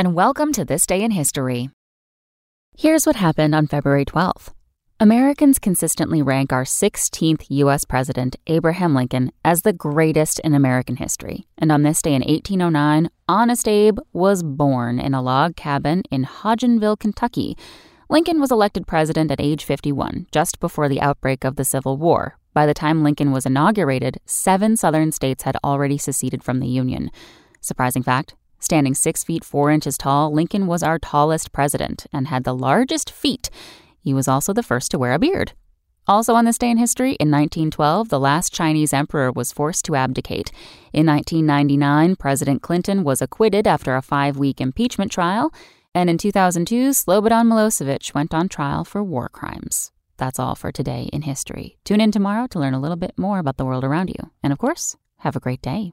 and welcome to This Day in History. Here's what happened on February 12th. Americans consistently rank our 16th U.S. President, Abraham Lincoln, as the greatest in American history. And on this day in 1809, Honest Abe was born in a log cabin in Hodgenville, Kentucky. Lincoln was elected president at age 51, just before the outbreak of the Civil War. By the time Lincoln was inaugurated, seven southern states had already seceded from the Union. Surprising fact standing six feet four inches tall, Lincoln was our tallest president and had the largest feet. He was also the first to wear a beard. Also on this day in history, in 1912, the last Chinese emperor was forced to abdicate. In 1999, President Clinton was acquitted after a five week impeachment trial. And in 2002, Slobodan Milosevic went on trial for war crimes. That's all for today in history. Tune in tomorrow to learn a little bit more about the world around you. And of course, have a great day.